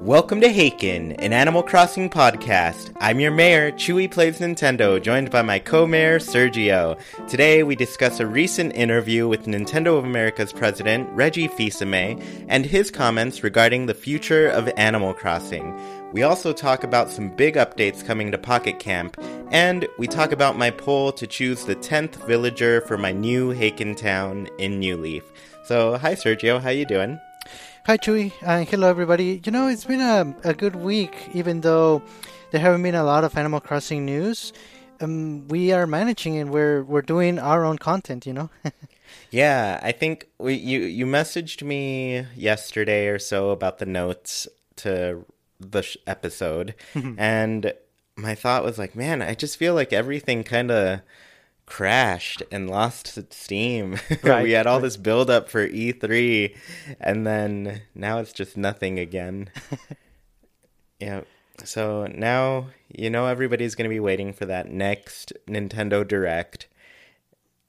Welcome to Haken, an Animal Crossing podcast. I'm your mayor, Chewy Plays Nintendo, joined by my co-mayor, Sergio. Today we discuss a recent interview with Nintendo of America's president, Reggie Fils-Aimé, and his comments regarding the future of Animal Crossing. We also talk about some big updates coming to Pocket Camp, and we talk about my poll to choose the 10th villager for my new Haken town in New Leaf. So, hi Sergio, how you doing? Hi, Chewy, and hello, everybody. You know, it's been a, a good week, even though there haven't been a lot of Animal Crossing news. Um, we are managing and we're we're doing our own content. You know. yeah, I think we, you you messaged me yesterday or so about the notes to the sh- episode, and my thought was like, man, I just feel like everything kind of crashed and lost steam. Right, we had all this build up for E3 and then now it's just nothing again. yeah. So now you know everybody's going to be waiting for that next Nintendo Direct.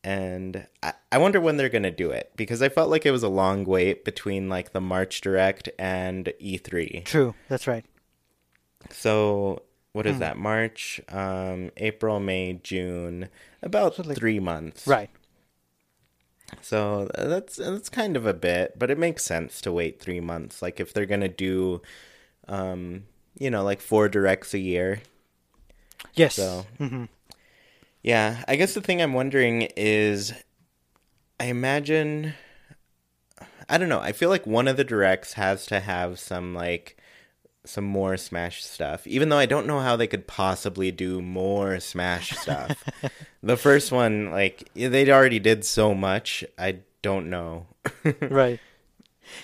And I, I wonder when they're going to do it because I felt like it was a long wait between like the March Direct and E3. True, that's right. So what is mm. that? March, um, April, May, June, about so like, three months. Right. So that's that's kind of a bit, but it makes sense to wait three months. Like if they're gonna do, um, you know, like four directs a year. Yes. So, mm-hmm. yeah, I guess the thing I'm wondering is, I imagine, I don't know. I feel like one of the directs has to have some like some more Smash stuff, even though I don't know how they could possibly do more Smash stuff. the first one, like, they already did so much. I don't know. right.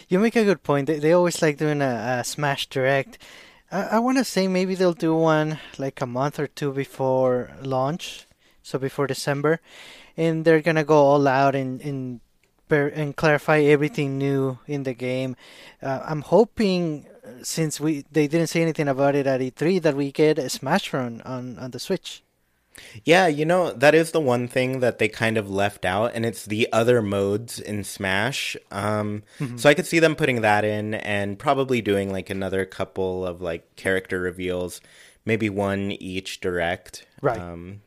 You make a good point. They, they always like doing a, a Smash Direct. I, I want to say maybe they'll do one like a month or two before launch, so before December, and they're gonna go all out and and and clarify everything new in the game. Uh, I'm hoping since we they didn't say anything about it at E3 that we get a Smash Run on on the Switch. Yeah, you know, that is the one thing that they kind of left out, and it's the other modes in Smash. Um, mm-hmm. So I could see them putting that in and probably doing like another couple of like character reveals, maybe one each direct. Right. Um,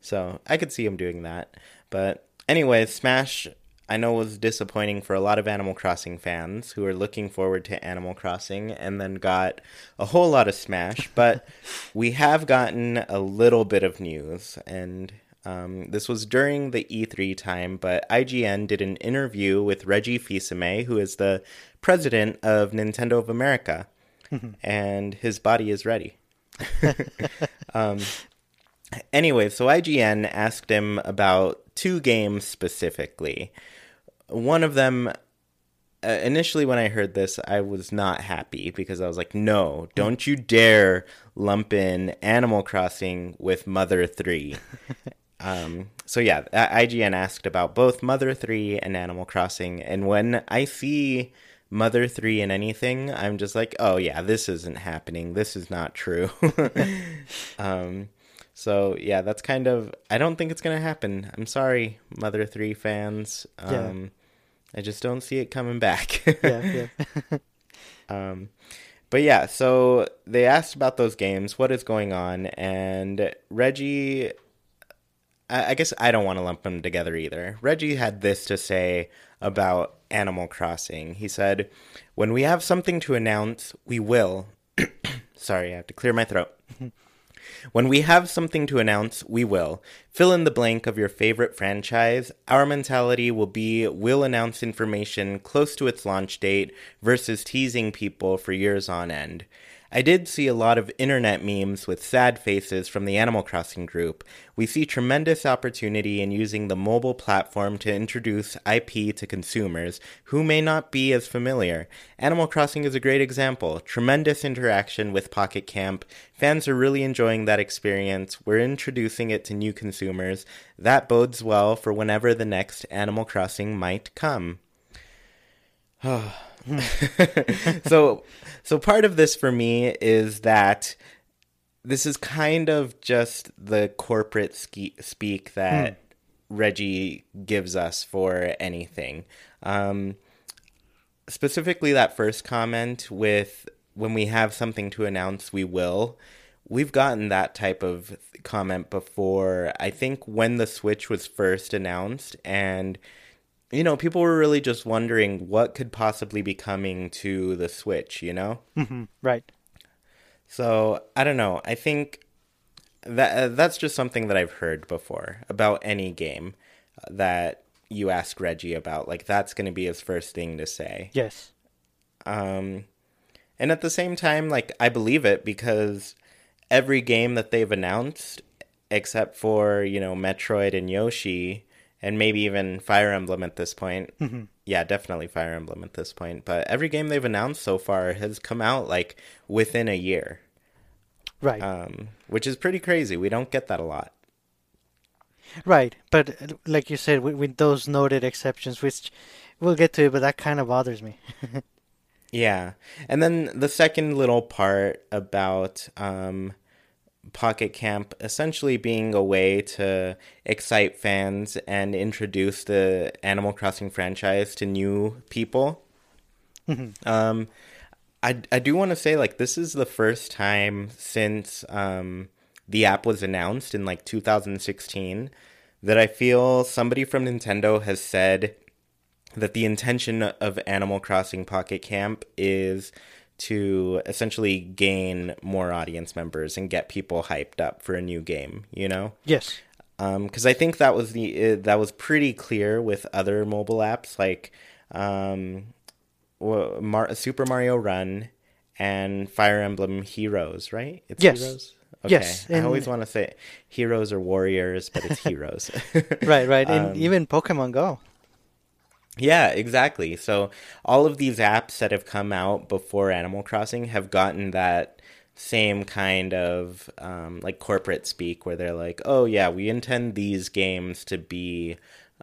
so I could see them doing that. But, anyway, Smash I know it was disappointing for a lot of Animal Crossing fans who are looking forward to Animal Crossing and then got a whole lot of Smash. But we have gotten a little bit of news, and um, this was during the E3 time. But IGN did an interview with Reggie Fils-Aimé, who is the president of Nintendo of America, and his body is ready. um, anyway, so IGN asked him about two games specifically. One of them, uh, initially when I heard this, I was not happy because I was like, no, don't you dare lump in Animal Crossing with Mother 3. um, so yeah, IGN asked about both Mother 3 and Animal Crossing. And when I see Mother 3 in anything, I'm just like, oh yeah, this isn't happening. This is not true. um, so yeah, that's kind of I don't think it's gonna happen. I'm sorry, Mother Three fans. Um, yeah. I just don't see it coming back. yeah, yeah. um, but yeah, so they asked about those games, what is going on, and Reggie. I, I guess I don't want to lump them together either. Reggie had this to say about Animal Crossing. He said, "When we have something to announce, we will." Sorry, I have to clear my throat. When we have something to announce, we will. Fill in the blank of your favorite franchise. Our mentality will be we'll announce information close to its launch date versus teasing people for years on end. I did see a lot of internet memes with sad faces from the Animal Crossing group. We see tremendous opportunity in using the mobile platform to introduce IP to consumers who may not be as familiar. Animal Crossing is a great example. Tremendous interaction with Pocket Camp. Fans are really enjoying that experience. We're introducing it to new consumers. That bodes well for whenever the next Animal Crossing might come. so so part of this for me is that this is kind of just the corporate ski- speak that mm. Reggie gives us for anything. Um, specifically, that first comment with when we have something to announce, we will. We've gotten that type of comment before. I think when the Switch was first announced and you know, people were really just wondering what could possibly be coming to the Switch, you know? Mm-hmm. Right. So, I don't know. I think that uh, that's just something that I've heard before about any game that you ask Reggie about. Like that's going to be his first thing to say. Yes. Um and at the same time like I believe it because every game that they've announced except for, you know, Metroid and Yoshi and maybe even Fire Emblem at this point. Mm-hmm. Yeah, definitely Fire Emblem at this point. But every game they've announced so far has come out like within a year. Right. Um, which is pretty crazy. We don't get that a lot. Right, but like you said, with, with those noted exceptions, which we'll get to it, but that kind of bothers me. yeah, and then the second little part about um, Pocket Camp essentially being a way to excite fans and introduce the Animal Crossing franchise to new people. Mm-hmm. Um, I, I do want to say, like, this is the first time since um, the app was announced in like 2016 that I feel somebody from Nintendo has said that the intention of Animal Crossing Pocket Camp is to essentially gain more audience members and get people hyped up for a new game, you know? Yes. Because um, I think that was the uh, that was pretty clear with other mobile apps like um, Mar- Super Mario Run and Fire Emblem Heroes, right? It's yes. Heroes. Okay. Yes, I always want to say heroes or warriors, but it's heroes. right, right, and um, even Pokemon Go. Yeah, exactly. So all of these apps that have come out before Animal Crossing have gotten that same kind of um, like corporate speak where they're like, oh yeah, we intend these games to be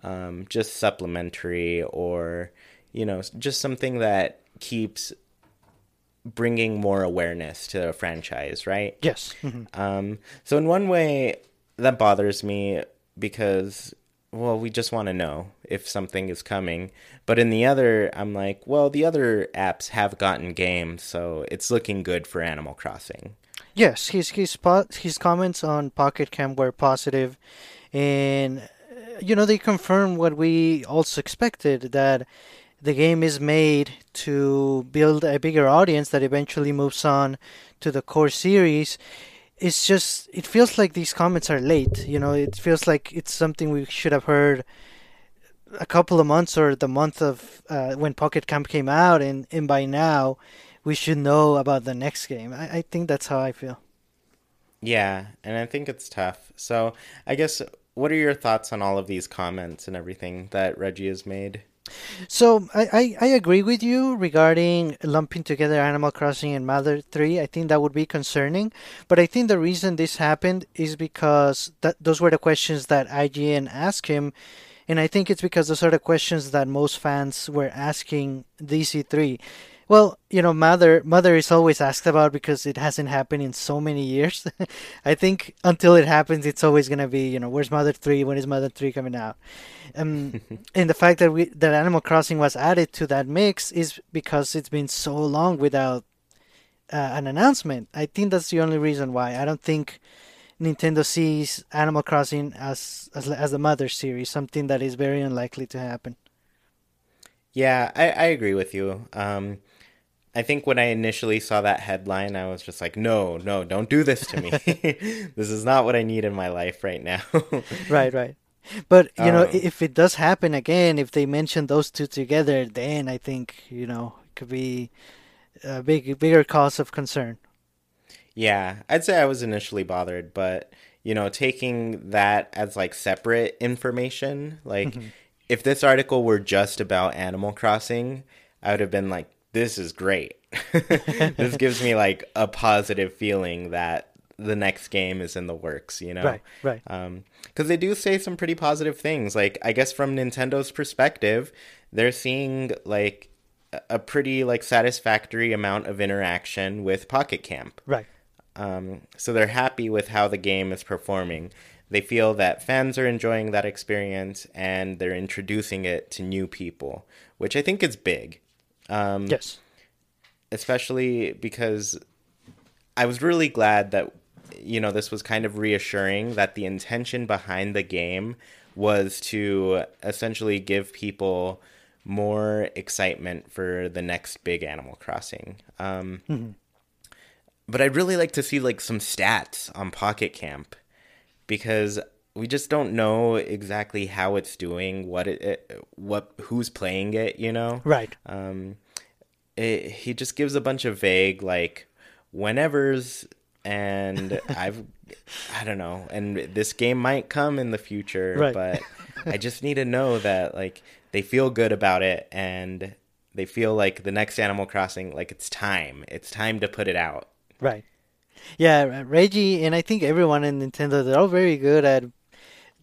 um, just supplementary or you know just something that keeps bringing more awareness to a franchise, right? Yes. Mm-hmm. Um, so in one way, that bothers me because well, we just want to know if something is coming. But in the other, I'm like, well, the other apps have gotten games, so it's looking good for Animal Crossing. Yes, his his his comments on Pocket Camp were positive, and uh, you know they confirm what we also expected that the game is made to build a bigger audience that eventually moves on to the core series it's just it feels like these comments are late. You know, it feels like it's something we should have heard a couple of months or the month of uh, when Pocket Camp came out, and and by now we should know about the next game. I, I think that's how I feel. Yeah, and I think it's tough. So I guess what are your thoughts on all of these comments and everything that Reggie has made? So I, I, I, agree with you regarding lumping together Animal Crossing and Mother 3. I think that would be concerning. But I think the reason this happened is because that those were the questions that IGN asked him. And I think it's because those are the questions that most fans were asking DC3. Well, you know, mother mother is always asked about because it hasn't happened in so many years. I think until it happens, it's always gonna be, you know, where's Mother Three? When is Mother Three coming out? Um, and the fact that we that Animal Crossing was added to that mix is because it's been so long without uh, an announcement. I think that's the only reason why. I don't think Nintendo sees Animal Crossing as as as the mother series, something that is very unlikely to happen. Yeah, I, I agree with you. Um, I think when I initially saw that headline, I was just like, no, no, don't do this to me. this is not what I need in my life right now. right, right. But, you um, know, if it does happen again, if they mention those two together, then I think, you know, it could be a big, bigger cause of concern. Yeah, I'd say I was initially bothered, but you know, taking that as like separate information, like mm-hmm. if this article were just about Animal Crossing, I would have been like, this is great. this gives me like a positive feeling that the next game is in the works, you know? Right, right. Um, because they do say some pretty positive things. Like, I guess from Nintendo's perspective, they're seeing like a pretty like satisfactory amount of interaction with Pocket Camp. Right. Um, so they're happy with how the game is performing. They feel that fans are enjoying that experience and they're introducing it to new people, which I think is big. Um, yes. Especially because I was really glad that, you know, this was kind of reassuring that the intention behind the game was to essentially give people more excitement for the next big Animal Crossing. Um, mm-hmm. But I'd really like to see like some stats on Pocket Camp because we just don't know exactly how it's doing, what it, what who's playing it, you know? Right. Um, it, he just gives a bunch of vague like whenever's and I've I don't know, and this game might come in the future, right. but I just need to know that like they feel good about it and they feel like the next Animal Crossing like it's time. It's time to put it out. Right. Yeah, Reggie and I think everyone in Nintendo they're all very good at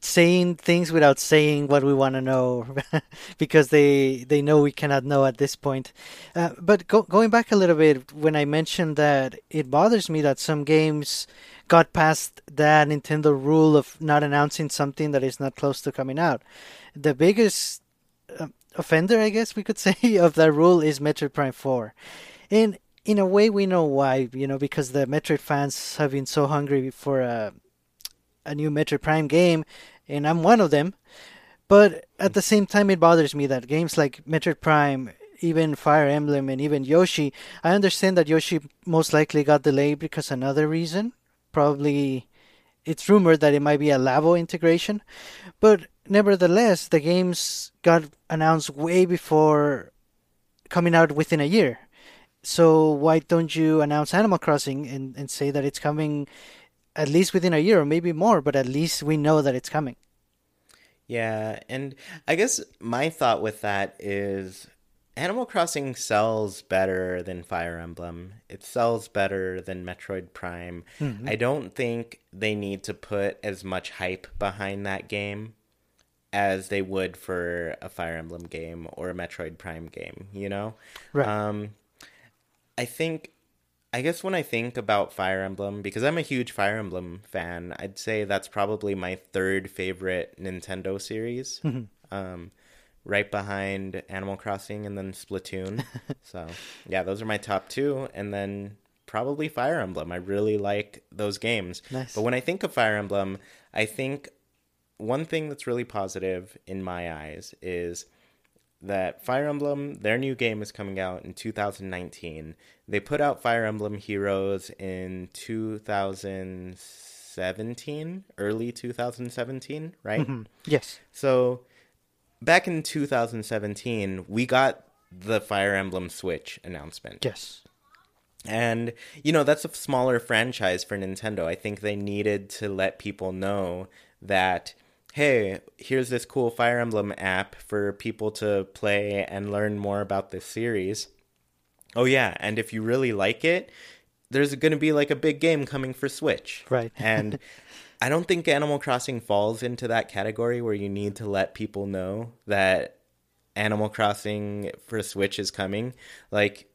saying things without saying what we want to know because they they know we cannot know at this point. Uh, but go, going back a little bit, when I mentioned that it bothers me that some games got past that Nintendo rule of not announcing something that is not close to coming out. The biggest uh, offender, I guess we could say, of that rule is Metroid Prime 4. And in a way, we know why, you know, because the Metroid fans have been so hungry for a, a new Metroid Prime game, and I'm one of them. But at the same time, it bothers me that games like Metroid Prime, even Fire Emblem, and even Yoshi, I understand that Yoshi most likely got delayed because another reason. Probably it's rumored that it might be a Labo integration. But nevertheless, the games got announced way before coming out within a year. So why don't you announce Animal Crossing and, and say that it's coming at least within a year or maybe more, but at least we know that it's coming. Yeah, and I guess my thought with that is Animal Crossing sells better than Fire Emblem. It sells better than Metroid Prime. Mm-hmm. I don't think they need to put as much hype behind that game as they would for a Fire Emblem game or a Metroid Prime game, you know? Right. Um, I think I guess when I think about Fire Emblem, because I'm a huge Fire Emblem fan, I'd say that's probably my third favorite Nintendo series. Mm-hmm. Um, right behind Animal Crossing and then Splatoon. so, yeah, those are my top two. And then probably Fire Emblem. I really like those games. Nice. But when I think of Fire Emblem, I think one thing that's really positive in my eyes is that Fire Emblem, their new game is coming out in 2019. They put out Fire Emblem Heroes in 2017, early 2017, right? Mm-hmm. Yes. So back in 2017, we got the Fire Emblem Switch announcement. Yes. And, you know, that's a smaller franchise for Nintendo. I think they needed to let people know that hey, here's this cool Fire Emblem app for people to play and learn more about this series. Oh, yeah, and if you really like it, there's going to be like a big game coming for Switch. Right. and I don't think Animal Crossing falls into that category where you need to let people know that Animal Crossing for Switch is coming. Like,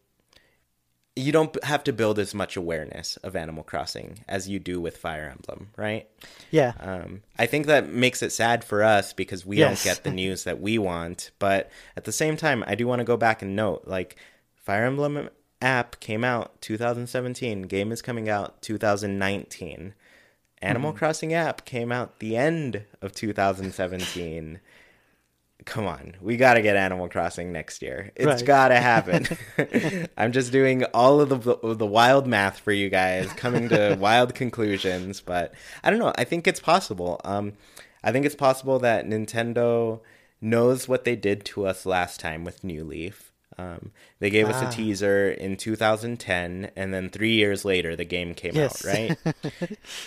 you don't have to build as much awareness of Animal Crossing as you do with Fire Emblem, right? Yeah. Um, I think that makes it sad for us because we yes. don't get the news that we want. But at the same time, I do want to go back and note like Fire Emblem app came out 2017, game is coming out 2019. Animal mm-hmm. Crossing app came out the end of 2017 come on, we got to get Animal Crossing next year. It's right. got to happen. I'm just doing all of the the wild math for you guys, coming to wild conclusions, but I don't know. I think it's possible. Um, I think it's possible that Nintendo knows what they did to us last time with New Leaf. Um, they gave us Ah. a teaser in 2010, and then three years later, the game came Yes. out, right?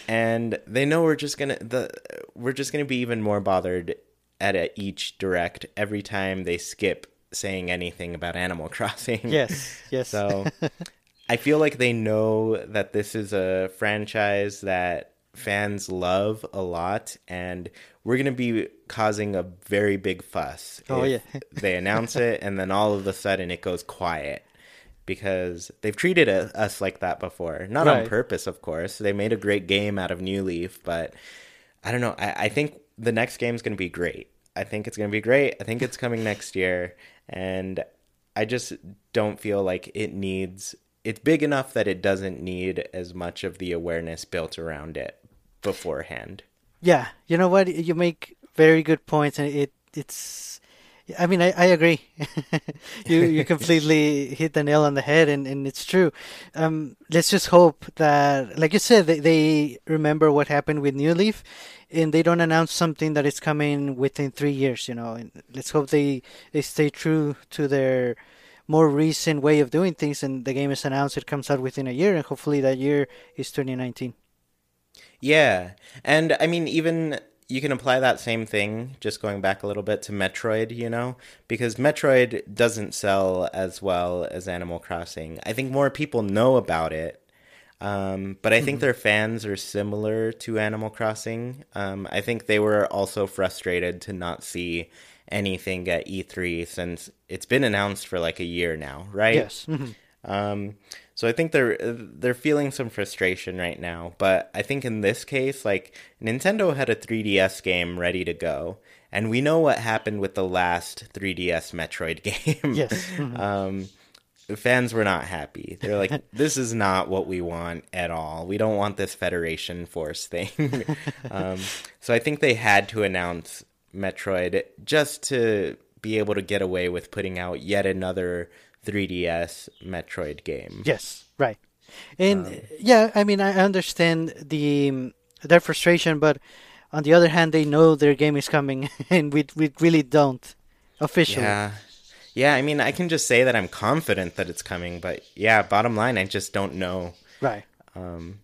and they know we're just gonna the we're just gonna be even more bothered at a, each direct every time they skip saying anything about Animal Crossing. Yes, yes. So I feel like they know that this is a franchise that fans love a lot, and we're going to be causing a very big fuss. Oh, if yeah. they announce it, and then all of a sudden it goes quiet. Because they've treated a- us like that before. Not on purpose, of course. They made a great game out of New Leaf, but I don't know. I, I think the next game's going to be great. I think it's going to be great. I think it's coming next year. And I just don't feel like it needs. It's big enough that it doesn't need as much of the awareness built around it beforehand. Yeah, you know what? You make very good points, and it it's. I mean, I, I agree. you you completely hit the nail on the head, and, and it's true. Um, let's just hope that, like you said, they, they remember what happened with New Leaf, and they don't announce something that is coming within three years. You know, and let's hope they they stay true to their more recent way of doing things, and the game is announced. It comes out within a year, and hopefully that year is 2019. Yeah. And I mean, even you can apply that same thing, just going back a little bit to Metroid, you know, because Metroid doesn't sell as well as Animal Crossing. I think more people know about it. Um, but I think their fans are similar to Animal Crossing. Um, I think they were also frustrated to not see anything at E3 since it's been announced for like a year now, right? Yes. Mhm. Um, so I think they're they're feeling some frustration right now. But I think in this case, like Nintendo had a 3DS game ready to go, and we know what happened with the last 3DS Metroid game. Yes. Mhm. um, fans were not happy. They're like, "This is not what we want at all. We don't want this Federation Force thing." um, so I think they had to announce Metroid just to be able to get away with putting out yet another 3DS Metroid game. Yes, right. And yeah, I mean, I understand the um, their frustration, but on the other hand, they know their game is coming, and we we really don't officially. Yeah. Yeah, I mean, I can just say that I'm confident that it's coming, but yeah, bottom line, I just don't know. Right. Um,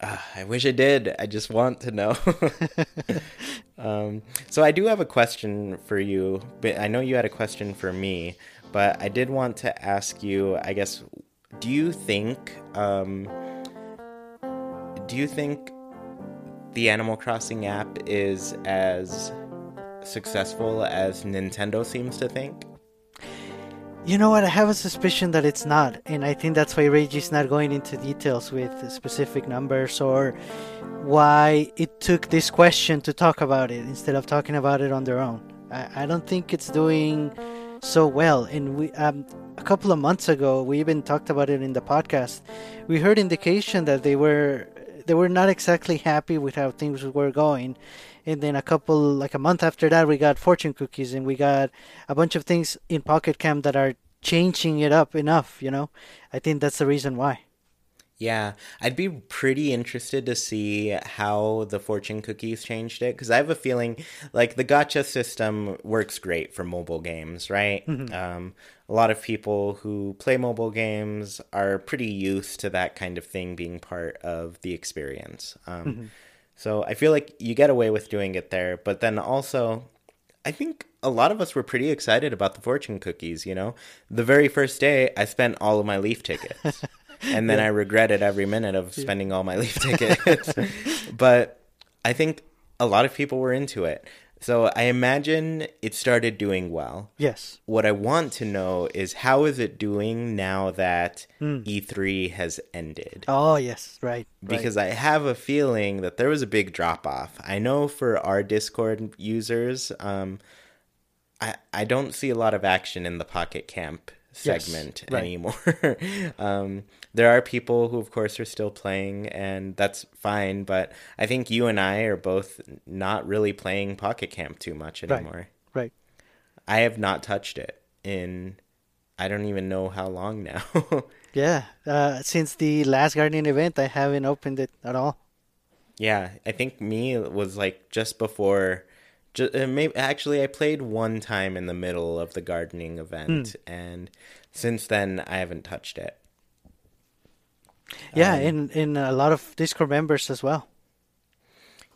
uh, I wish I did. I just want to know. um, so I do have a question for you, but I know you had a question for me, but I did want to ask you. I guess, do you think? Um, do you think the Animal Crossing app is as successful as Nintendo seems to think? You know what? I have a suspicion that it's not, and I think that's why Reggie's not going into details with specific numbers or why it took this question to talk about it instead of talking about it on their own. I, I don't think it's doing so well. And we um, a couple of months ago, we even talked about it in the podcast. We heard indication that they were they were not exactly happy with how things were going. And then a couple, like a month after that, we got fortune cookies and we got a bunch of things in Pocket Camp that are changing it up enough, you know? I think that's the reason why. Yeah, I'd be pretty interested to see how the fortune cookies changed it because I have a feeling like the gacha system works great for mobile games, right? Um, a lot of people who play mobile games are pretty used to that kind of thing being part of the experience. Um, So I feel like you get away with doing it there, but then also I think a lot of us were pretty excited about the fortune cookies, you know? The very first day, I spent all of my leaf tickets. and then I regretted every minute of spending all my leaf tickets. but I think a lot of people were into it. So I imagine it started doing well. Yes. What I want to know is how is it doing now that E3 has ended? Oh, yes, right. right. because I have a feeling that there was a big drop off. I know for our Discord users, um, I I don't see a lot of action in the Pocket Camp Yes, segment right. anymore. um, there are people who, of course, are still playing, and that's fine. But I think you and I are both not really playing Pocket Camp too much anymore. right. I have not touched it in I don't even know how long now. Yeah. Uh, since the last gardening event, I haven't opened it at all. Yeah, I think me was like just before Just, uh, maybe actually, I played one time in the middle of the gardening event, and since then I haven't touched it. Yeah, Um, in in a lot of Discord members as well.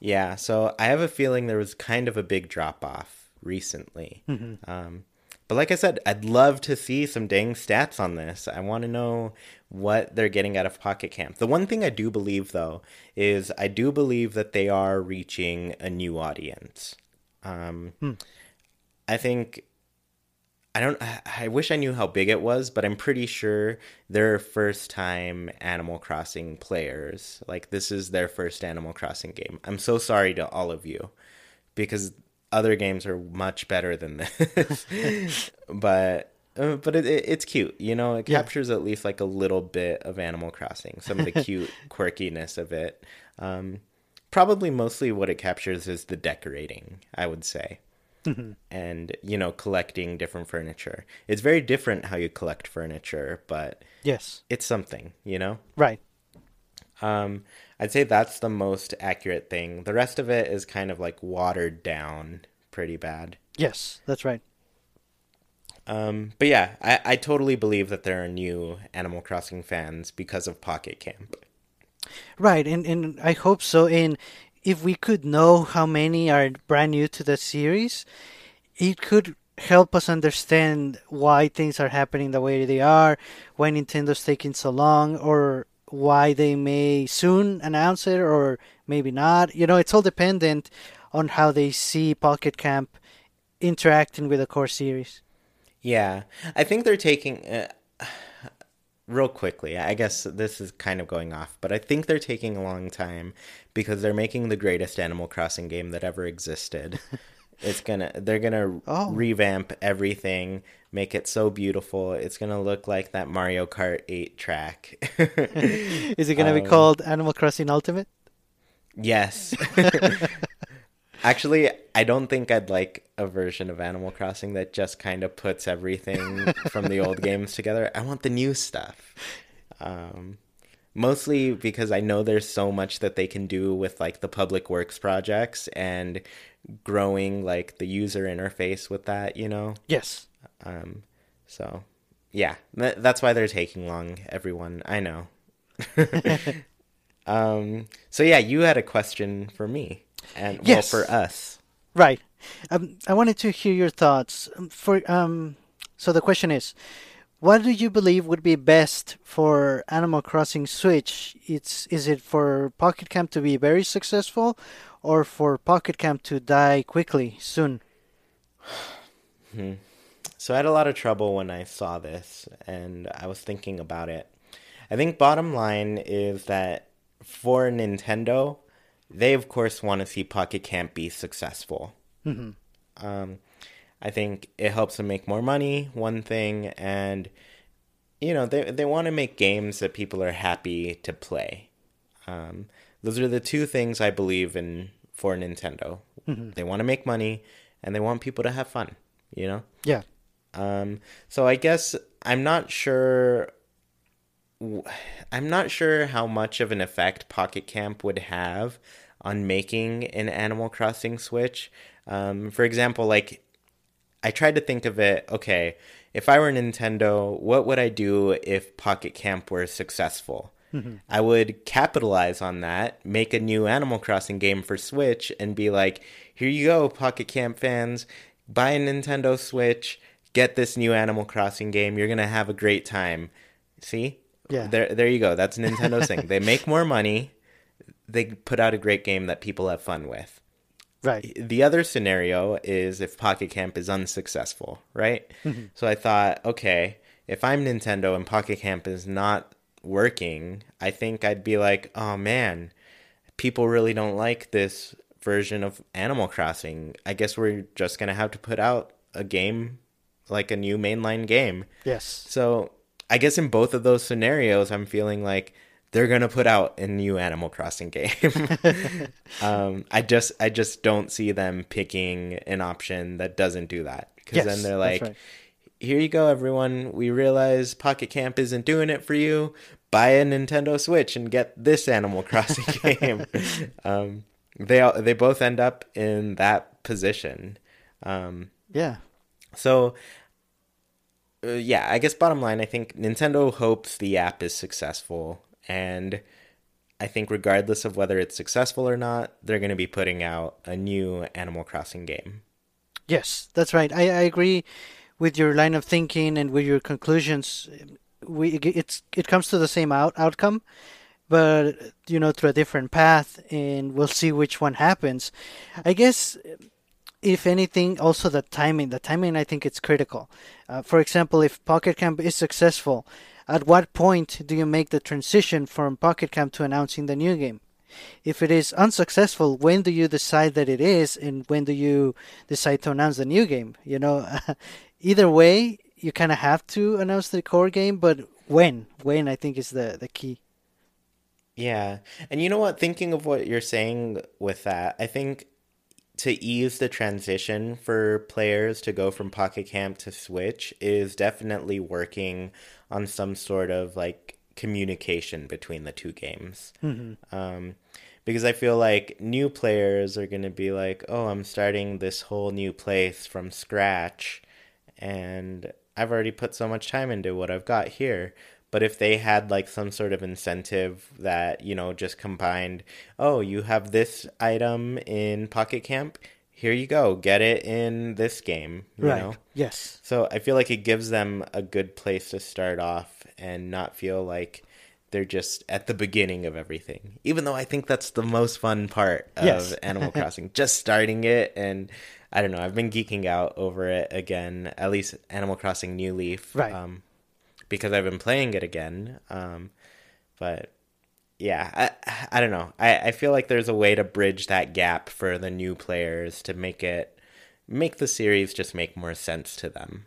Yeah, so I have a feeling there was kind of a big drop off recently. Um, but like I said, I'd love to see some dang stats on this. I want to know what they're getting out of Pocket Camp. The one thing I do believe, though, is I do believe that they are reaching a new audience. Um, I think I don't. I- I wish I knew how big it was, but I'm pretty sure they're first time Animal Crossing players. Like this is their first Animal Crossing game. I'm so sorry to all of you because other games are much better than this. but uh, but it, it, it's cute, you know. It Yeah. captures at least like a little bit of Animal Crossing, some of the cute quirkiness of it. Um, probably mostly what it captures is the decorating. I would say and you know collecting different furniture it's very different how you collect furniture but Yes. it's something you know Right. um i'd say that's the most accurate thing the rest of it is kind of like watered down pretty bad Yes, that's right. um but yeah i i totally believe that there are new animal crossing fans because of pocket camp Right, and, and I hope so. And if we could know how many are brand new to the series, it could help us understand why things are happening the way they are, why Nintendo's taking so long, or why they may soon announce it or maybe not. You know, it's all dependent on how they see Pocket Camp interacting with the core series. Yeah, I think they're taking. Uh, real quickly, I guess this is kind of going off, but I think they're taking a long time because they're making the greatest Animal Crossing game that ever existed. it's gonna, they're gonna Oh. revamp everything, make it so beautiful. It's gonna look like that Mario Kart 8 track. Is it going to be Um, called Animal Crossing Ultimate? Yes. Actually, I don't think I'd like a version of Animal Crossing that just kind of puts everything from the old games together. I want the new stuff. Um, mostly because I know there's so much that they can do with like the public works projects and growing like the user interface with that, you know? Yes. Um, so yeah, th- that's why they're taking long. Everyone, I know. um, so yeah, you had a question for me, and Yes. well, for us. Right. Um, I wanted to hear your thoughts. Um, For um, so the question is, what do you believe would be best for Animal Crossing Switch? It's is it for Pocket Camp to be very successful, or for Pocket Camp to die quickly soon? Hmm. So I had a lot of trouble when I saw this, and I was thinking about it. I think bottom line is that for Nintendo, they of course want to see Pocket Camp be successful. Um, I think it helps them make more money. One thing, and you know they they want to make games that people are happy to play. Um, those are the two things I believe in for Nintendo. They want to make money, and they want people to have fun. You know. Yeah. Um, so I guess I'm not sure. I'm not sure how much of an effect Pocket Camp would have on making an Animal Crossing Switch. Um, for example, like I tried to think of it. Okay, if I were Nintendo, what would I do if Pocket Camp were successful? I would capitalize on that, make a new Animal Crossing game for Switch, and be like, here you go, Pocket Camp fans, buy a Nintendo Switch, get this new Animal Crossing game. You're going to have a great time. See? Yeah. There, there you go. That's Nintendo's thing. They make more money, they put out a great game that people have fun with Right. the other scenario is if Pocket Camp is unsuccessful, right? Mm-hmm. So I thought, okay, if I'm Nintendo and Pocket Camp is not working, I think I'd be like, oh man, people really don't like this version of Animal Crossing. I guess we're just going to have to put out a game, like a new mainline game. Yes. So I guess in both of those scenarios, I'm feeling like they're gonna put out a new Animal Crossing game. um, I just I just don't see them picking an option that doesn't do that because Yes, then they're like, right. "Here you go, everyone. We realize Pocket Camp isn't doing it for you. Buy a Nintendo Switch and get this Animal Crossing game." um, they all, they both end up in that position. Um, Yeah. so, uh, yeah, I guess bottom line, I think Nintendo hopes the app is successful, and I think regardless of whether it's successful or not, they're going to be putting out a new Animal Crossing game. Yes, that's right. I, I agree with your line of thinking and with your conclusions. We it's it comes to the same out, outcome, but you know through a different path, and we'll see which one happens. I guess if anything, also the timing. The timing, I think, it's critical. Uh, for example, if Pocket Camp is successful, at what point do you make the transition from Pocket Camp to announcing the new game? If it is unsuccessful, when do you decide that it is, and when do you decide to announce the new game? You know, either way, you kind of have to announce the core game, but when? When I think is the the key. Yeah. And you know what? Thinking of what you're saying with that, I think to ease the transition for players to go from Pocket Camp to Switch is definitely working on some sort of like communication between the two games. Um, because I feel like new players are going to be like, oh, I'm starting this whole new place from scratch, and I've already put so much time into what I've got here. But if they had like some sort of incentive that, you know, just combined, oh, you have this item in Pocket Camp, here you go, get it in this game, you right. know? Yes. So I feel like it gives them a good place to start off and not feel like they're just at the beginning of everything. Even though I think that's the most fun part of Yes. Animal Crossing, just starting it and I don't know, I've been geeking out over it again, at least Animal Crossing New Leaf. Right. Um, because I've been playing it again. Um, but yeah, I I don't know. I, I feel like there's a way to bridge that gap for the new players to make it make the series just make more sense to them.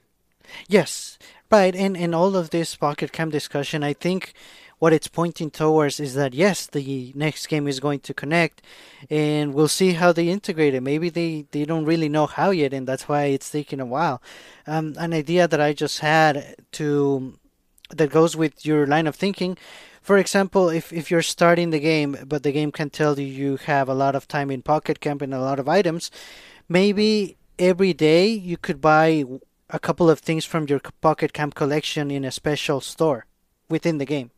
Yes, right. And in all of this Pocket Camp discussion, I think what it's pointing towards is that yes, the next game is going to connect, and we'll see how they integrate it. Maybe they, they don't really know how yet, and that's why it's taking a while. Um, an idea that I just had to that goes with your line of thinking. For example, if, if you're starting the game, but the game can tell you you have a lot of time in Pocket Camp and a lot of items, maybe every day you could buy a couple of things from your Pocket Camp collection in a special store within the game.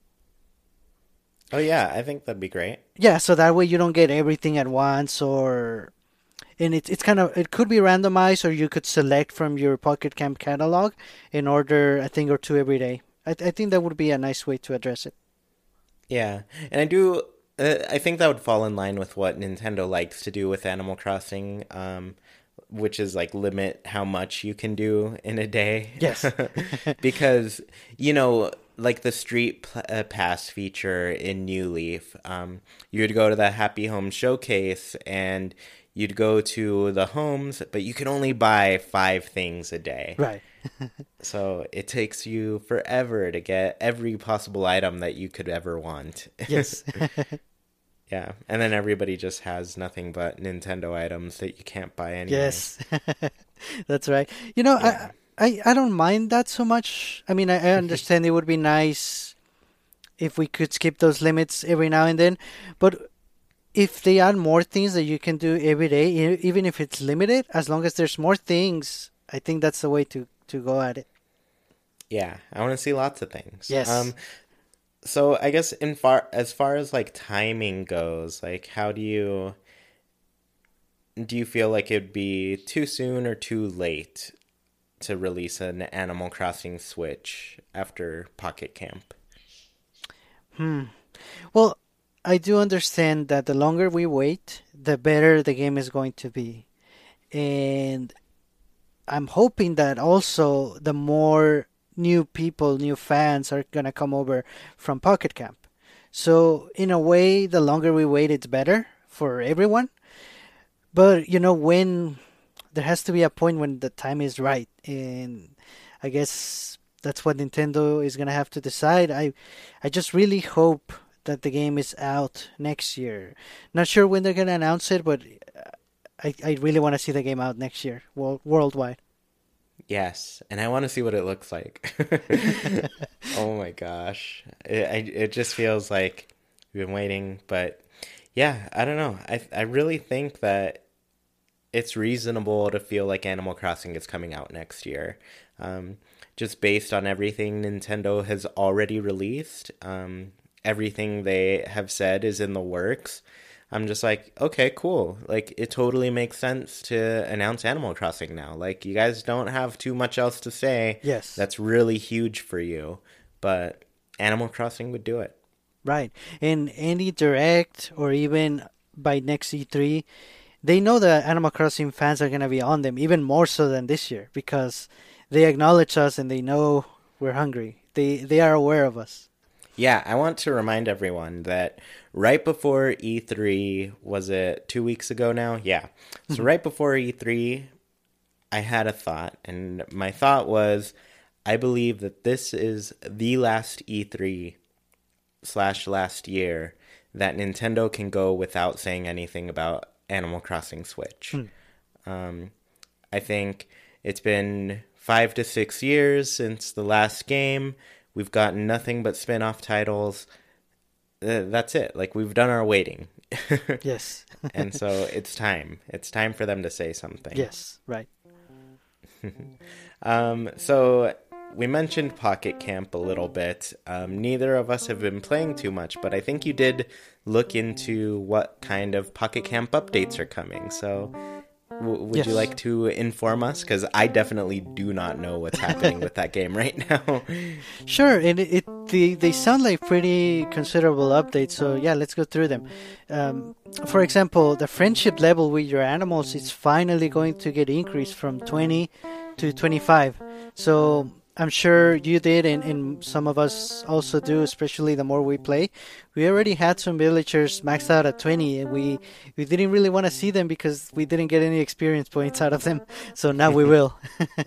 Oh yeah, I think that'd be great. Yeah, so that way you don't get everything at once or and it's it's kind of it could be randomized or you could select from your Pocket Camp catalog and order a thing or two every day. I I think that would be a nice way to address it. Yeah, and I do. Uh, I think that would fall in line with what Nintendo likes to do with Animal Crossing, um, which is like limit how much you can do in a day. Yes. because you know, like the Street P- uh, Pass feature in New Leaf, um, you'd go to the Happy Home Showcase and you'd go to the homes, but you can only buy five things a day. Right. So it takes you forever to get every possible item that you could ever want. Yes. yeah. And then everybody just has nothing but Nintendo items that you can't buy anyway. Yes, that's right. You know, Yeah. I, I I don't mind that so much. I mean, I, I understand it would be nice if we could skip those limits every now and then, but if they add more things that you can do every day, even if it's limited, as long as there's more things, I think that's the way to to go at it. Yeah. I want to see lots of things. Yes. Um so I guess in far as far as like timing goes, like how do you do you feel like it'd be too soon or too late to release an Animal Crossing Switch after Pocket Camp? Hmm. Well, I do understand that the longer we wait, the better the game is going to be. And I'm hoping that also the more new people, new fans are to come over from Pocket Camp. So, in a way, the longer we wait, it's better for everyone. But, you know, when there has to be a point when the time is right. And I guess that's what Nintendo is to have to decide. I I just really hope that the game is out next year. Not sure when they're gonna announce it, but uh, I I really want to see the game out next year, world, worldwide. Yes, and I want to see what it looks like. oh my gosh, it I, it just feels like we've been waiting, but yeah, I don't know. I I really think that it's reasonable to feel like Animal Crossing is coming out next year. Um, just based on everything Nintendo has already released, um, everything they have said is in the works. I'm just like, okay, cool. Like, it totally makes sense to announce Animal Crossing now. Like, you guys don't have too much else to say. Yes. That's really huge for you. But Animal Crossing would do it. Right. And any direct or even by next E3, they know the Animal Crossing fans are going to be on them even more so than this year because they acknowledge us and they know we're hungry. They they are aware of us. Yeah, I want to remind everyone that right before E3, was it two weeks ago now? Yeah. So, right before E3, I had a thought, and my thought was I believe that this is the last E3 slash last year that Nintendo can go without saying anything about Animal Crossing Switch. Um, I think it's been five to six years since the last game. We've gotten nothing but spin off titles. Uh, that's it. Like, we've done our waiting. Yes. and so it's time. It's time for them to say something. yes, right. Um, so we mentioned Pocket Camp a little bit. Um, neither of us have been playing too much, but I think you did look into what kind of Pocket Camp updates are coming. So w- would you like to inform us? Because I definitely do not know what's happening with that game right now. Sure, and it, it they, they sound like pretty considerable updates. So yeah, let's go through them. Um, for example, the friendship level with your animals is finally going to get increased from 20 to 25. So I'm sure you did, and, and some of us also do, especially the more we play. We already had some villagers maxed out at 20, and we we didn't really want to see them because we didn't get any experience points out of them. So now we will.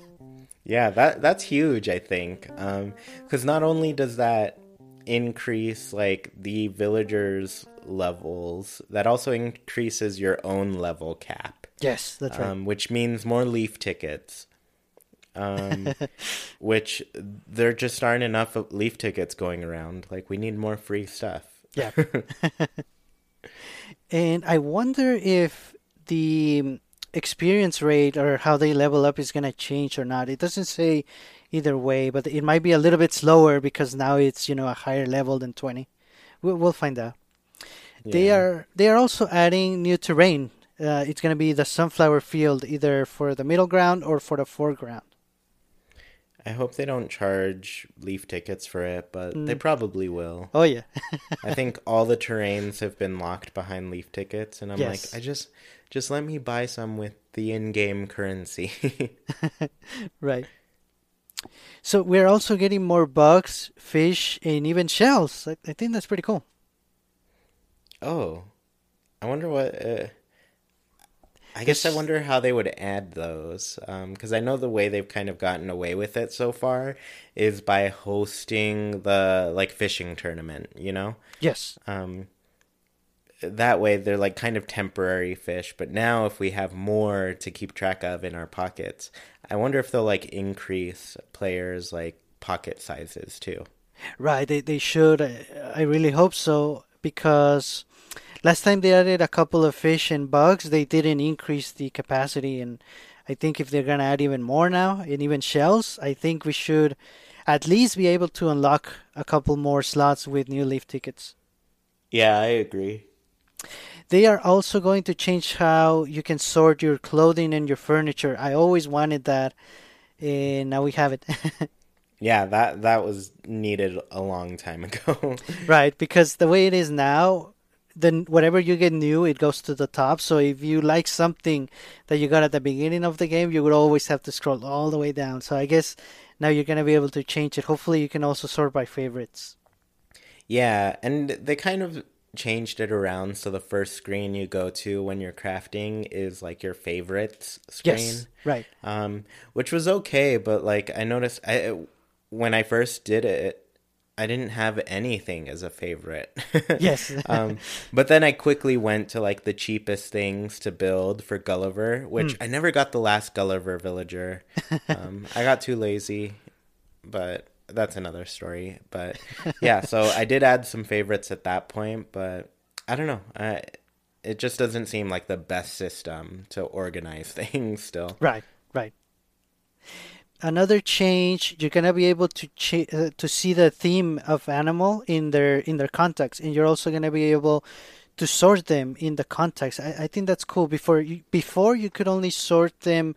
Yeah, that that's huge. I think because not only does that increase like the villagers' levels, that also increases your own level cap, yes, that's right. um, which means more leaf tickets. Um, which there just aren't enough leaf tickets going around. Like we need more free stuff. Yeah. and I wonder if the experience rate or how they level up is going to change or not. It doesn't say either way, but it might be a little bit slower because now it's, you know, a higher level than 20. We'll, we'll find out. They are they are also adding new terrain. Uh, it's going to be the sunflower field either for the middle ground or for the foreground. I hope they don't charge leaf tickets for it, but they probably will. Oh yeah. I think all the terrains have been locked behind leaf tickets, and I'm Yes. like, I just, just let me buy some with the in-game currency. Right. So we're also getting more bugs, fish, and even shells. I, I think that's pretty cool. oh, I wonder what. Uh, I guess I wonder how they would add those, because I know the way they've kind of gotten away with it so far is by hosting the like fishing tournament. You know. Yes. um, that way they're like kind of temporary fish but now if we have more to keep track of in our pockets i wonder if they'll like increase players like pocket sizes too Right. They they should. I, I really hope so because last time they added a couple of fish and bugs, they didn't increase the capacity, and I think if they're gonna add even more now and even shells, I think we should at least be able to unlock a couple more slots with new leaf tickets. yeah i agree They are also going to change how you can sort your clothing and your furniture. I always wanted that, and now we have it. yeah that that was needed a long time ago right, because the way it is now, then whatever you get new, it goes to the top. So if you like something that you got at the beginning of the game, you would always have to scroll all the way down. So I guess now you're gonna be able to change it. Hopefully, you can also sort by favorites. yeah and they kind of changed it around so the first screen you go to when you're crafting is like your favorites screen Yes, right. um, which was okay. But like I noticed, I when I first did it, I didn't have anything as a favorite. Yes. um, but then I quickly went to like the cheapest things to build for Gulliver, which I never got the last Gulliver villager. Um, I got too lazy, but that's another story. But yeah, so I did add some favorites at that point, but I don't know. I it just doesn't seem like the best system to organize things still. Right, right. Another change, you're gonna be able to ch- uh, to see the theme of animal in their in their context, and you're also gonna be able to sort them in the context. I, I think that's cool. Before you before you could only sort them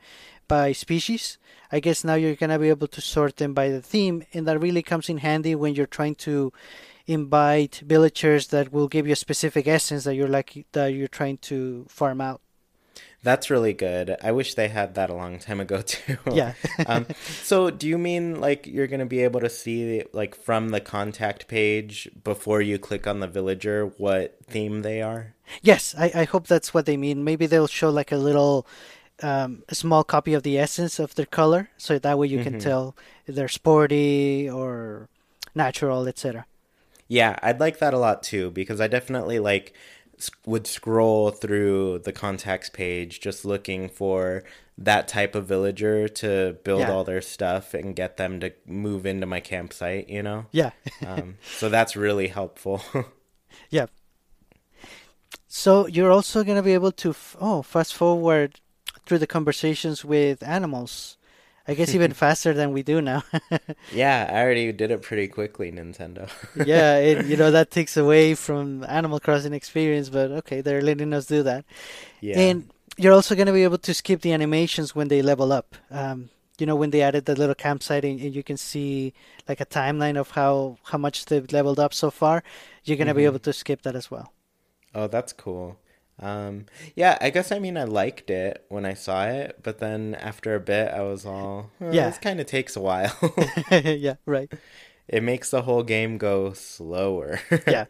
by species. I guess now you're gonna be able to sort them by the theme, and that really comes in handy when you're trying to invite villagers that will give you a specific essence that you're like that you're trying to farm out. That's really good. I wish they had that a long time ago too. Yeah. um, so, do you mean like you're going to be able to see like from the contact page before you click on the villager what theme they are? Yes, I, I hope that's what they mean. Maybe they'll show like a little um, a small copy of the essence of their color, so that way you can tell if they're sporty or natural, etc. Yeah, I'd like that a lot too because I definitely like would scroll through the contacts page just looking for that type of villager to build Yeah. all their stuff and get them to move into my campsite, you know? Yeah, Um, so that's really helpful. yeah. So you're also gonna be able to f- oh fast forward through the conversations with animals. I guess even faster than we do now. yeah, I already did it pretty quickly, Nintendo. yeah, it, you know that takes away from Animal Crossing experience, but okay, they're letting us do that. yeah. And you're also going to be able to skip the animations when they level up. Um, you know, when they added the little campsite and, you can see like a timeline of how, how much they've leveled up so far, you're going to be Mhm. able to skip that as well. Oh, that's cool. Um, yeah, I guess I mean I liked it when I saw it, but then after a bit I was all, "Oh, Yeah. this kind of takes a while. yeah, right. it makes the whole game go slower. Yeah.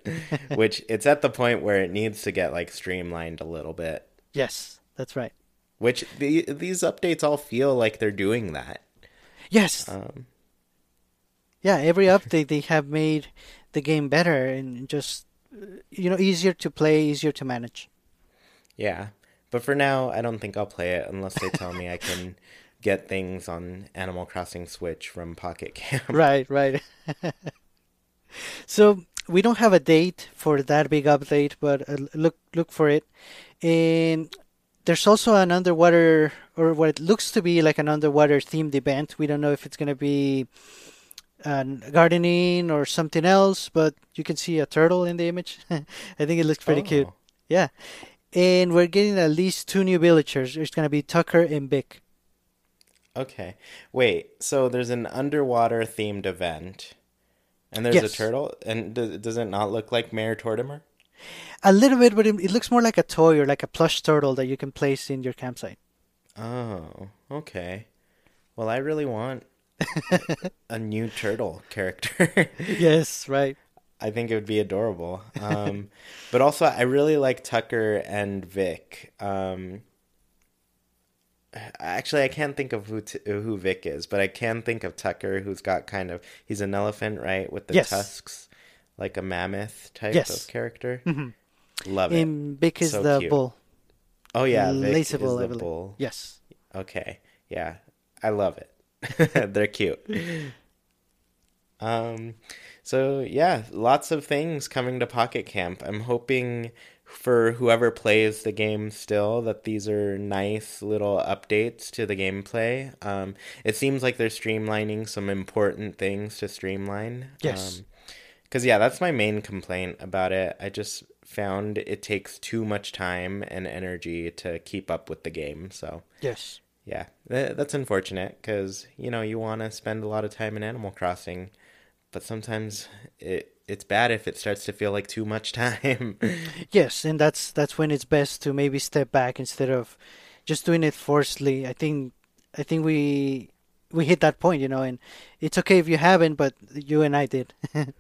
Which it's at the point where it needs to get like streamlined a little bit. Yes, that's right. Which the, these updates all feel like they're doing that. Yes. Um, yeah, every update they have made the game better and just, uh, you know, easier to play, easier to manage. Yeah. But for now, I don't think I'll play it unless they tell me I can get things on Animal Crossing Switch from Pocket Camp. right, right. so we don't have a date for that big update, but uh, look look for it. And there's also an underwater, or what it looks to be like an underwater themed event. We don't know if it's going to be uh, gardening or something else, but you can see a turtle in the image. I think it looks pretty cute. Oh. Yeah. And we're getting at least two new villagers. It's going to be Tucker and Vic. Okay. Wait, so there's an underwater themed event. And there's Yes. a turtle? And does, does it not look like Mayor Tortimer? A little bit, but it, it looks more like a toy or like a plush turtle that you can place in your campsite. Oh, okay. Well, I really want a new turtle character. yes, right. I think it would be adorable. Um, but also, I really like Tucker and Vic. Um, actually, I can't think of who t- who Vic is, but I can think of Tucker, who's got kind of he's an elephant, right, with the Yes. tusks, like a mammoth type Yes. of character. Mhm. Love it. And Vic is So the cute. bull. Oh yeah, Vic Lazy is bull, the bull. Yes. Okay. Yeah. I love it. They're cute. Um so yeah, lots of things coming to Pocket Camp. I'm hoping for whoever plays the game still that these are nice little updates to the gameplay. Um it seems like they're streamlining some important things to streamline. Yes. Um, Cause yeah, that's my main complaint about it. I just found it takes too much time and energy to keep up with the game. So Yes. yeah, tha- that's unfortunate because you know you want to spend a lot of time in Animal Crossing, but sometimes it it's bad if it starts to feel like too much time. Yes, and that's that's when it's best to maybe step back instead of just doing it forcefully. I think I think we we hit that point, you know, and it's okay if you haven't, but you and I did.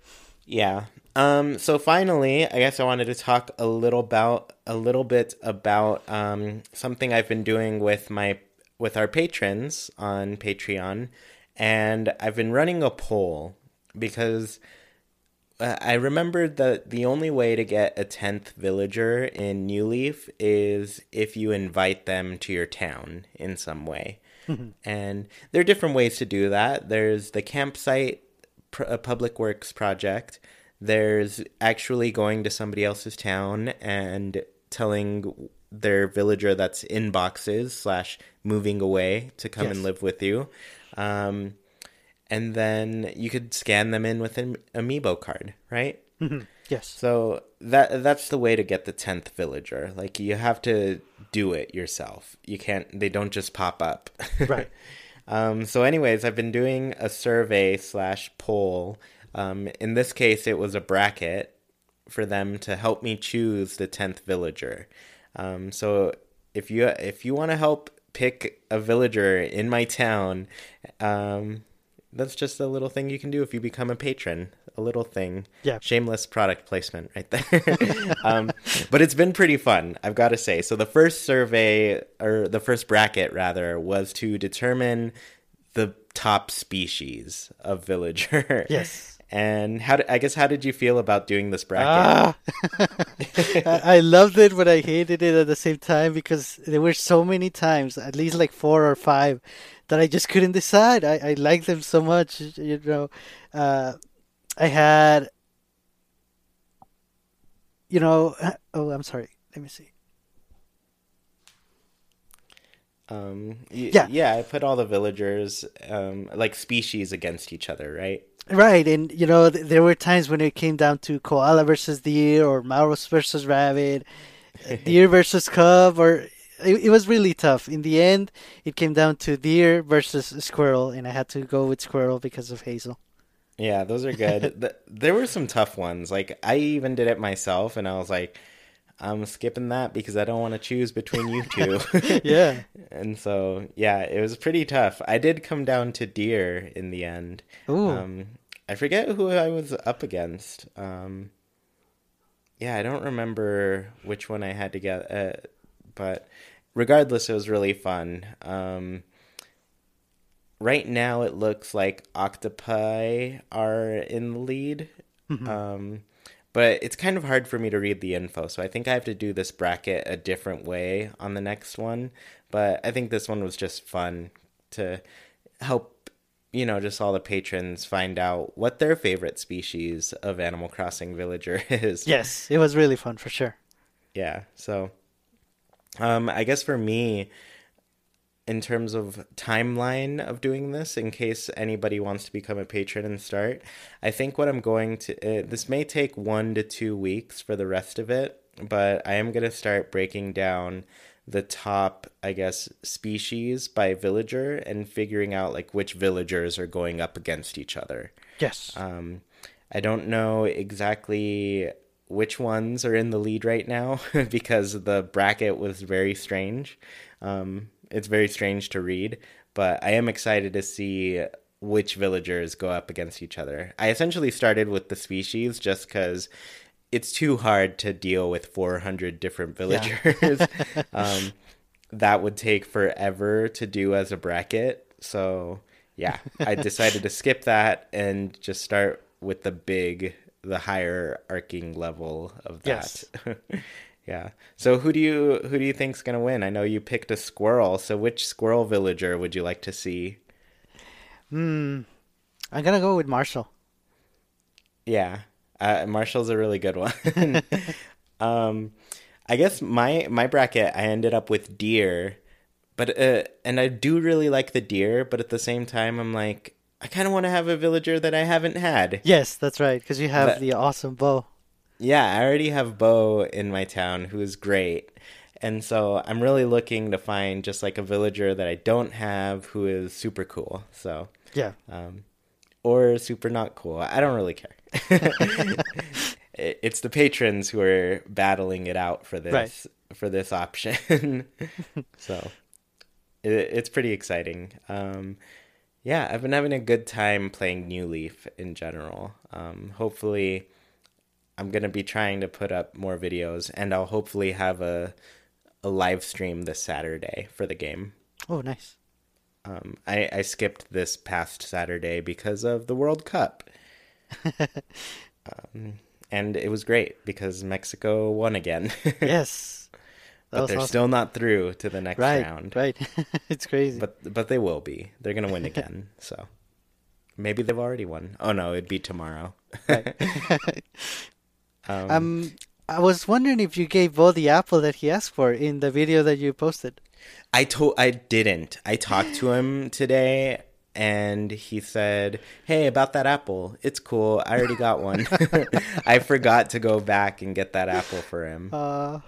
yeah. Um. So finally, I guess I wanted to talk a little about a little bit about um something I've been doing with my with our patrons on Patreon, and I've been running a poll because uh, I remembered that the only way to get a 10th villager in New Leaf is if you invite them to your town in some way. and there are different ways to do that. There's the campsite pr- public works project. There's actually going to somebody else's town and telling their villager that's in boxes slash moving away to come Yes. and live with you. Um, and then you could scan them in with an amiibo card, right? Yes. So that that's the way to get the tenth villager. Like you have to do it yourself. You can't. They don't just pop up. Right. um, so, anyways, I've been doing a survey slash poll. Um, in this case, it was a bracket for them to help me choose the tenth villager. Um, so if you if you want to help pick a villager in my town, um, that's just a little thing you can do if you become a patron. A little thing. Yeah. Shameless product placement right there. um, but it's been pretty fun, I've got to say. So the first survey, or the first bracket rather, was to determine the top species of villager. Yes. And how? Did, I guess how did you feel about doing this bracket? Ah, I I loved it, but I hated it at the same time because there were so many times, at least like four or five, that I just couldn't decide. I, I liked them so much, you know. Uh, I had, you know, oh, I'm sorry. Let me see. Um, y- Yeah. yeah. I put all the villagers, um, like species against each other, right? Right, and you know, th- there were times when it came down to koala versus deer, or mouse versus rabbit, deer versus cub, or it, it was really tough. In the end, it came down to deer versus squirrel, and I had to go with squirrel because of Hazel. Yeah, those are good. There were some tough ones. Like I even did it myself, and I was like, I'm skipping that because I don't want to choose between you two. Yeah. and so yeah, it was pretty tough. I did come down to deer in the end. Ooh. Um, I forget who I was up against. Um, yeah, I don't remember which one I had to get, uh, but regardless, it was really fun. Um, right now, it looks like octopi are in the lead. Um, but it's kind of hard for me to read the info, so I think I have to do this bracket a different way on the next one. But I think this one was just fun to help, you know, just all the patrons find out what their favorite species of Animal Crossing villager is. yes, it was really fun for sure. Yeah. So, um, I guess for me, in terms of timeline of doing this, in case anybody wants to become a patron and start, I think what I'm going to uh, this may take one to two weeks for the rest of it, but I am going to start breaking down the top, I guess, species by villager and figuring out like which villagers are going up against each other. Yes. Um, I don't know exactly which ones are in the lead right now because the bracket was very strange. Um, it's very strange to read, but I am excited to see which villagers go up against each other. I essentially started with the species just because it's too hard to deal with 400 different villagers. um, that would take forever to do as a bracket. So, yeah, I decided to skip that and just start with the big, the higher arcing level of that. Yes. yeah. So, who do you who do you think's gonna win? I know you picked a squirrel. So, which squirrel villager would you like to see? Hmm. I'm gonna go with Marshall. Yeah, uh, Marshall's a really good one. um, I guess my my bracket, I ended up with deer, but uh, and I do really like the deer, but at the same time, I'm like, I kind of want to have a villager that I haven't had. Yes, that's right, because you have But- the awesome Bo. Yeah, I already have Bo in my town, who is great. And so I'm really looking to find just like a villager that I don't have who is super cool. So, Yeah. um, or super not cool. I don't really care. It's the patrons who are battling it out for this for this option. so it, it's pretty exciting. Um, yeah, I've been having a good time playing New Leaf in general. Um, hopefully, I'm gonna be trying to put up more videos, and I'll hopefully have a a live stream this Saturday for the game. Oh, nice. Um, I, I skipped this past Saturday because of the World Cup. um, and it was great because Mexico won again. Yes. That but they're awesome. still not through to the next right. round. Right. it's crazy. But but they will be. They're gonna win again. so maybe they've already won. Oh no, it'd be tomorrow. Right. um, um, I was wondering if you gave Bo the apple that he asked for in the video that you posted. I told I didn't. I talked to him today and he said, "Hey, about that apple. It's cool. I already got one. I forgot to go back and get that apple for him." Uh,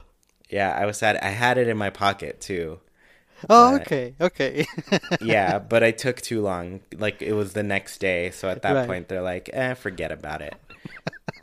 Yeah, I was sad. I had it in my pocket too. oh, But- okay, okay. Yeah, but I took too long. Like it was the next day, so at that Right. point they're like, "Eh, forget about it."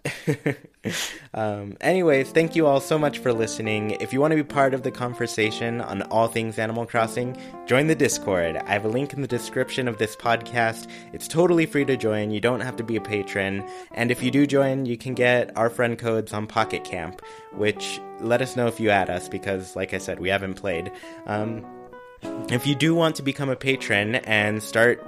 um, anyways, thank you all so much for listening. If you want to be part of the conversation on all things Animal Crossing, join the Discord. I have a link in the description of this podcast. It's totally free to join. You don't have to be a patron. And if you do join, you can get our friend codes on Pocket Camp, which let us know if you add us because, like I said, we haven't played. Um, if you do want to become a patron and start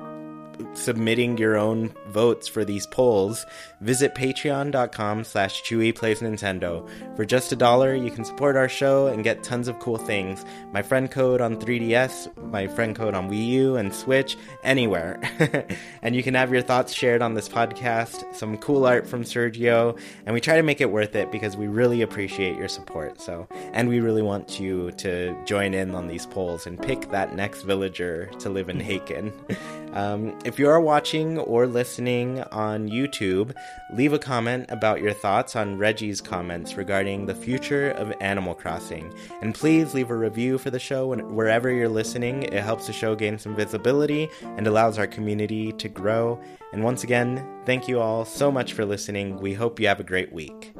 submitting your own votes for these polls, visit patreon.com slash Chewy Nintendo. For just a dollar, you can support our show and get tons of cool things. My friend code on 3DS, my friend code on Wii U and Switch, anywhere. and you can have your thoughts shared on this podcast, some cool art from Sergio, and we try to make it worth it because we really appreciate your support. So, and we really want you to join in on these polls and pick that next villager to live in Haken. Um, if you are watching or listening on YouTube, leave a comment about your thoughts on Reggie's comments regarding the future of Animal Crossing. And please leave a review for the show wherever you're listening. It helps the show gain some visibility and allows our community to grow. And once again, thank you all so much for listening. We hope you have a great week.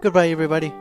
Goodbye, everybody.